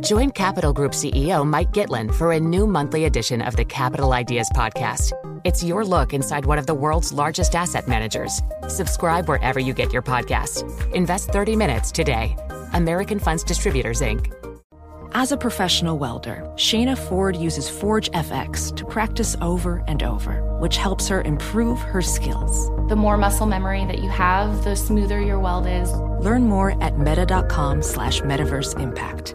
Join Capital Group CEO Mike Gitlin for a new monthly edition of the Capital Ideas Podcast. It's your look inside one of the world's largest asset managers. Subscribe wherever you get your podcasts. Invest 30 minutes today. American Funds Distributors, Inc. As a professional welder, Shayna Ford uses Forge FX to practice over and over, which helps her improve her skills. The more muscle memory that you have, the smoother your weld is. Learn more at meta.com slash metaverse impact.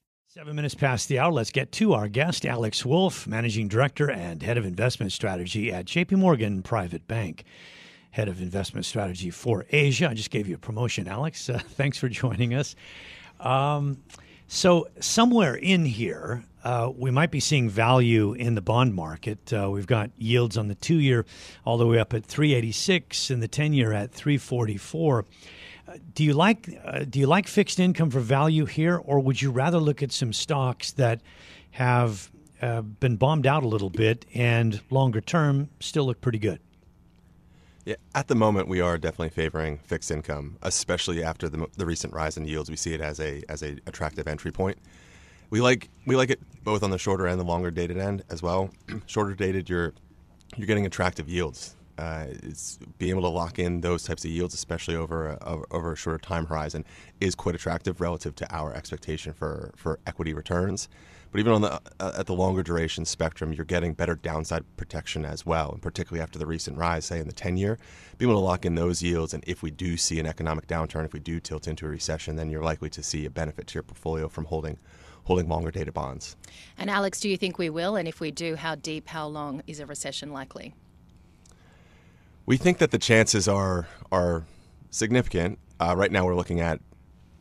Seven minutes past the hour. Let's get to our guest, Alex Wolf, Managing Director and Head of Investment Strategy at JP Morgan Private Bank. Head of Investment Strategy for Asia. I just gave you a promotion, Alex. Uh, thanks for joining us. Um, so, somewhere in here, uh, we might be seeing value in the bond market. Uh, we've got yields on the two year all the way up at 386 and the 10 year at 344. Do you like uh, do you like fixed income for value here, or would you rather look at some stocks that have uh, been bombed out a little bit and longer term still look pretty good? Yeah, at the moment we are definitely favoring fixed income, especially after the, the recent rise in yields. We see it as a as a attractive entry point. We like we like it both on the shorter and the longer dated end as well. shorter dated, you're you're getting attractive yields. Uh, it's being able to lock in those types of yields, especially over a, over a shorter time horizon, is quite attractive relative to our expectation for for equity returns. But even on the uh, at the longer duration spectrum, you're getting better downside protection as well, and particularly after the recent rise, say in the 10 year, being able to lock in those yields. And if we do see an economic downturn, if we do tilt into a recession, then you're likely to see a benefit to your portfolio from holding holding longer dated bonds. And Alex, do you think we will? And if we do, how deep, how long is a recession likely? We think that the chances are are significant. Uh, right now, we're looking at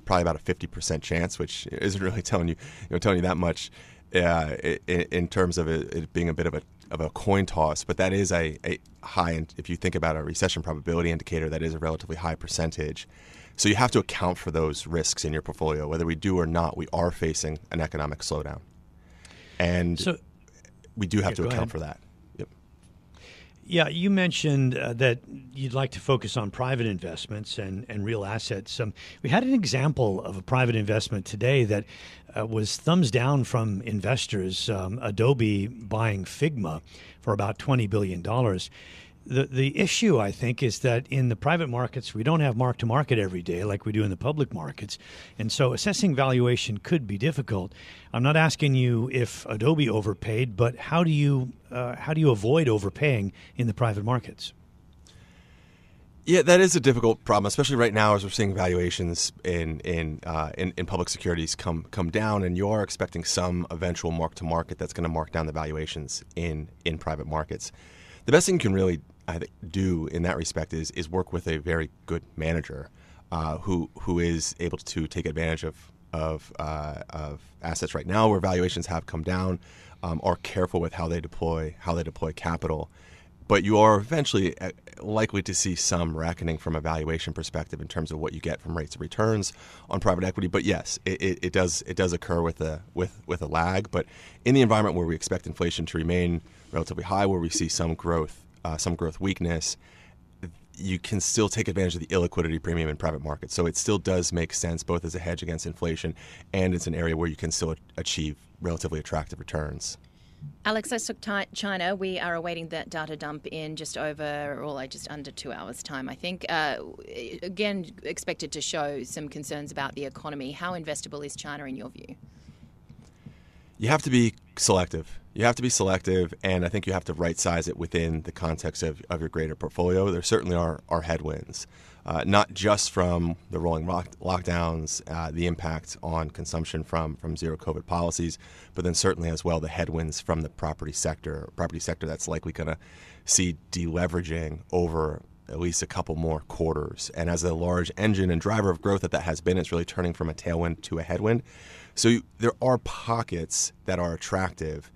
probably about a fifty percent chance, which isn't really telling you, you know, telling you that much uh, in, in, terms of it, it, being a bit of a of a coin toss. But that is a, a high. If you think about a recession probability indicator, that is a relatively high percentage. So you have to account for those risks in your portfolio. Whether we do or not, we are facing an economic slowdown, and so, we do have yeah, to account ahead. for that. Yeah, you mentioned uh, that you'd like to focus on private investments and, and real assets. Um, we had an example of a private investment today that uh, was thumbs down from investors. Um, Adobe buying Figma for about twenty billion dollars the the issue I think is that in the private markets we don't have mark to market every day like we do in the public markets, and so assessing valuation could be difficult. I'm not asking you if Adobe overpaid, but how do you uh, how do you avoid overpaying in the private markets? Yeah, that is a difficult problem, especially right now as we're seeing valuations in in, uh, in, in public securities come come down, and you are expecting some eventual mark to market that's going to mark down the valuations in in private markets the best thing you can really do in that respect is is work with a very good manager uh, who who is able to take advantage of of, uh, of assets right now where valuations have come down, um, are careful with how they deploy how they deploy capital. But you are eventually uh, likely to see some reckoning from a valuation perspective in terms of what you get from rates of returns on private equity. But yes, it, it, it does it does occur with a with with a lag. But in the environment where we expect inflation to remain relatively high, where we see some growth, uh, some growth weakness, you can still take advantage of the illiquidity premium in private markets. So it still does make sense both as a hedge against inflation and it's an area where you can still achieve relatively attractive returns. Alex, let's China. We are awaiting that data dump in just over, or just under two hours' time, I think. Uh, again, expected to show some concerns about the economy. How investable is China in your view? You have to be selective you have to be selective, and I think you have to right size it within the context of, of your greater portfolio. There certainly are, are headwinds, uh, not just from the rolling lock, lockdowns, uh, the impact on consumption from, from zero COVID policies, but then certainly as well the headwinds from the property sector, property sector that's likely going to see deleveraging over at least a couple more quarters. And as a large engine and driver of growth that that has been, it's really turning from a tailwind to a headwind. So you, there are pockets that are attractive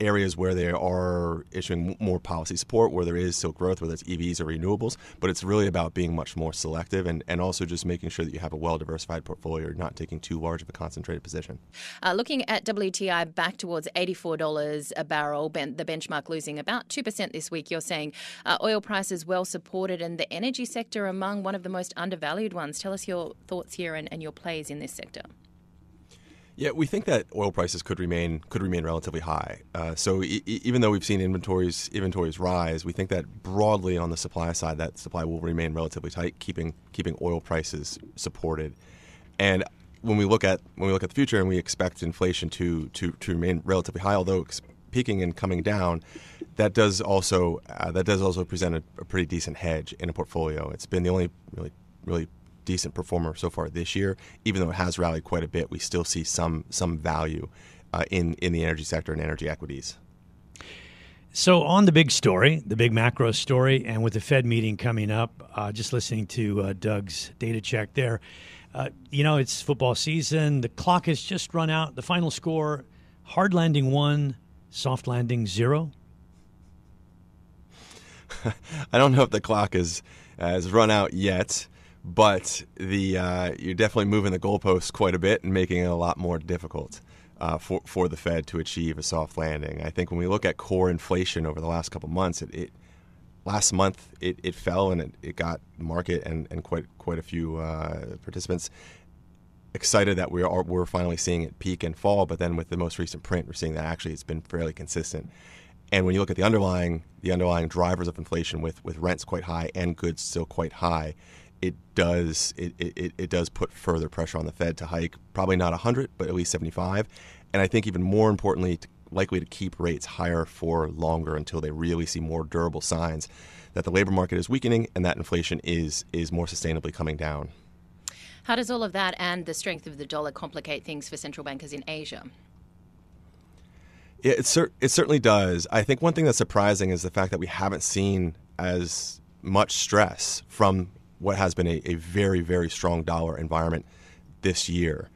areas where they are issuing more policy support, where there is still growth, whether it's EVs or renewables. But it's really about being much more selective and, and also just making sure that you have a well diversified portfolio. Not taking too large of a concentrated position. Uh, looking at WTI back towards $84 a barrel, ben- the benchmark losing about 2% this week. You're saying uh, oil prices well supported and the energy sector among one of the most undervalued ones. Tell us your thoughts here and, and your plays in this sector. Yeah, we think that oil prices could remain could remain relatively high. Uh, so e- even though we've seen inventories inventories rise, we think that broadly on the supply side, that supply will remain relatively tight, keeping keeping oil prices supported. And when we look at when we look at the future, and we expect inflation to to, to remain relatively high, although peaking and coming down, that does also uh, that does also present a, a pretty decent hedge in a portfolio. It's been the only really really decent performer so far this year. Even though it has rallied quite a bit, we still see some some value uh, in in the energy sector and energy equities. So, on the big story, the big macro story, and with the Fed meeting coming up, uh, just listening to uh, Doug's data check there, uh, you know, it's football season. The clock has just run out. The final score hard landing one, soft landing zero. I don't know if the clock is, has run out yet but the uh, you're definitely moving the goalposts quite a bit and making it a lot more difficult uh, for for the Fed to achieve a soft landing. I think when we look at core inflation over the last couple months, it, it last month it, it fell and it, it got market and, and quite quite a few uh, participants excited that we are we're finally seeing it peak and fall. But then with the most recent print, we're seeing that actually it's been fairly consistent. And when you look at the underlying the underlying drivers of inflation with with rents quite high and goods still quite high, it does it, it, it does put further pressure on the Fed to hike probably not 100 but at least 75 and I think even more importantly likely to keep rates higher for longer until they really see more durable signs that the labor market is weakening and that inflation is is more sustainably coming down. How does all of that and the strength of the dollar complicate things for central bankers in Asia? Yeah, it, cer- it certainly does. I think one thing that's surprising is the fact that we haven't seen as much stress from what has been a, a very, very strong dollar environment this year.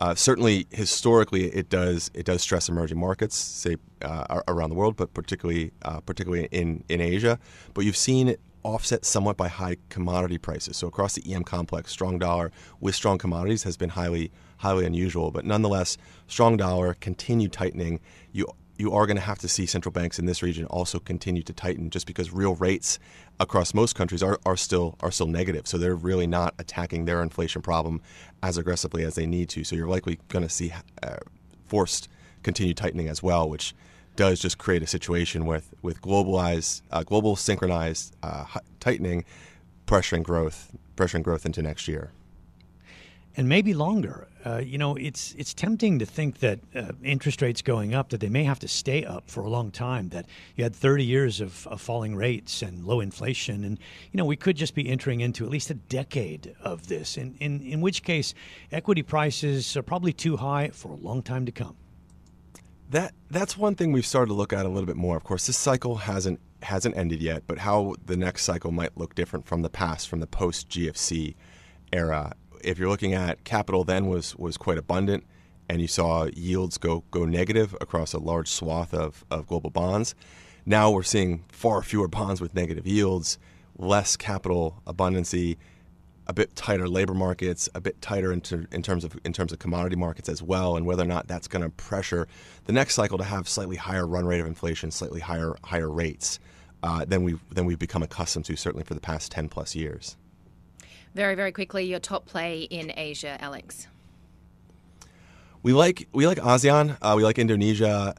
Uh, certainly, historically, it does it does stress emerging markets, say uh, around the world, but particularly uh, particularly in in Asia. But you've seen it offset somewhat by high commodity prices. So across the EM complex, strong dollar with strong commodities has been highly highly unusual. But nonetheless, strong dollar, continued tightening. You you are going to have to see central banks in this region also continue to tighten just because real rates across most countries are, are still are still negative. So they're really not attacking their inflation problem as aggressively as they need to. So you're likely going to see uh, forced continued tightening as well, which does just create a situation with with globalized uh, global synchronized uh, tightening pressuring growth pressuring growth into next year and maybe longer. Uh, you know, it's it's tempting to think that uh, interest rates going up that they may have to stay up for a long time. That you had 30 years of, of, falling rates and low inflation, and you know we could just be entering into at least a decade of this. In in in which case, equity prices are probably too high for a long time to come. That that's one thing we've started to look at a little bit more. Of course, this cycle hasn't hasn't ended yet, but how the next cycle might look different from the past, from the post GFC era if you're looking at capital, then was was quite abundant, and you saw yields go go negative across a large swath of, of global bonds. Now we're seeing far fewer bonds with negative yields, less capital abundancy, a bit tighter labor markets, a bit tighter in, ter- in terms of in terms of commodity markets as well, and whether or not that's going to pressure the next cycle to have slightly higher run rate of inflation, slightly higher higher rates uh, than we than we've become accustomed to certainly for the past ten plus years. Very, very quickly, your top play in Asia, Alex. We like we like ASEAN. Uh, we like Indonesia.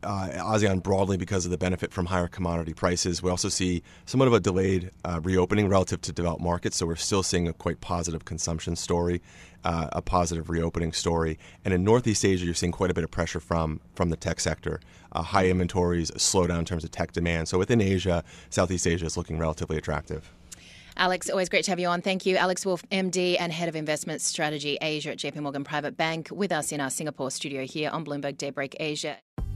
Uh, ASEAN broadly because of the benefit from higher commodity prices. We also see somewhat of a delayed uh, reopening relative to developed markets, so we're still seeing a quite positive consumption story, uh, a positive reopening story. And in Northeast Asia, you're seeing quite a bit of pressure from from the tech sector, uh, high inventories, slowdown in terms of tech demand. So within Asia, Southeast Asia is looking relatively attractive. Alex, always great to have you on. Thank you. Alex Wolf, MD and Head of Investment Strategy Asia at JP Morgan Private Bank, with us in our Singapore studio here on Bloomberg Daybreak Asia.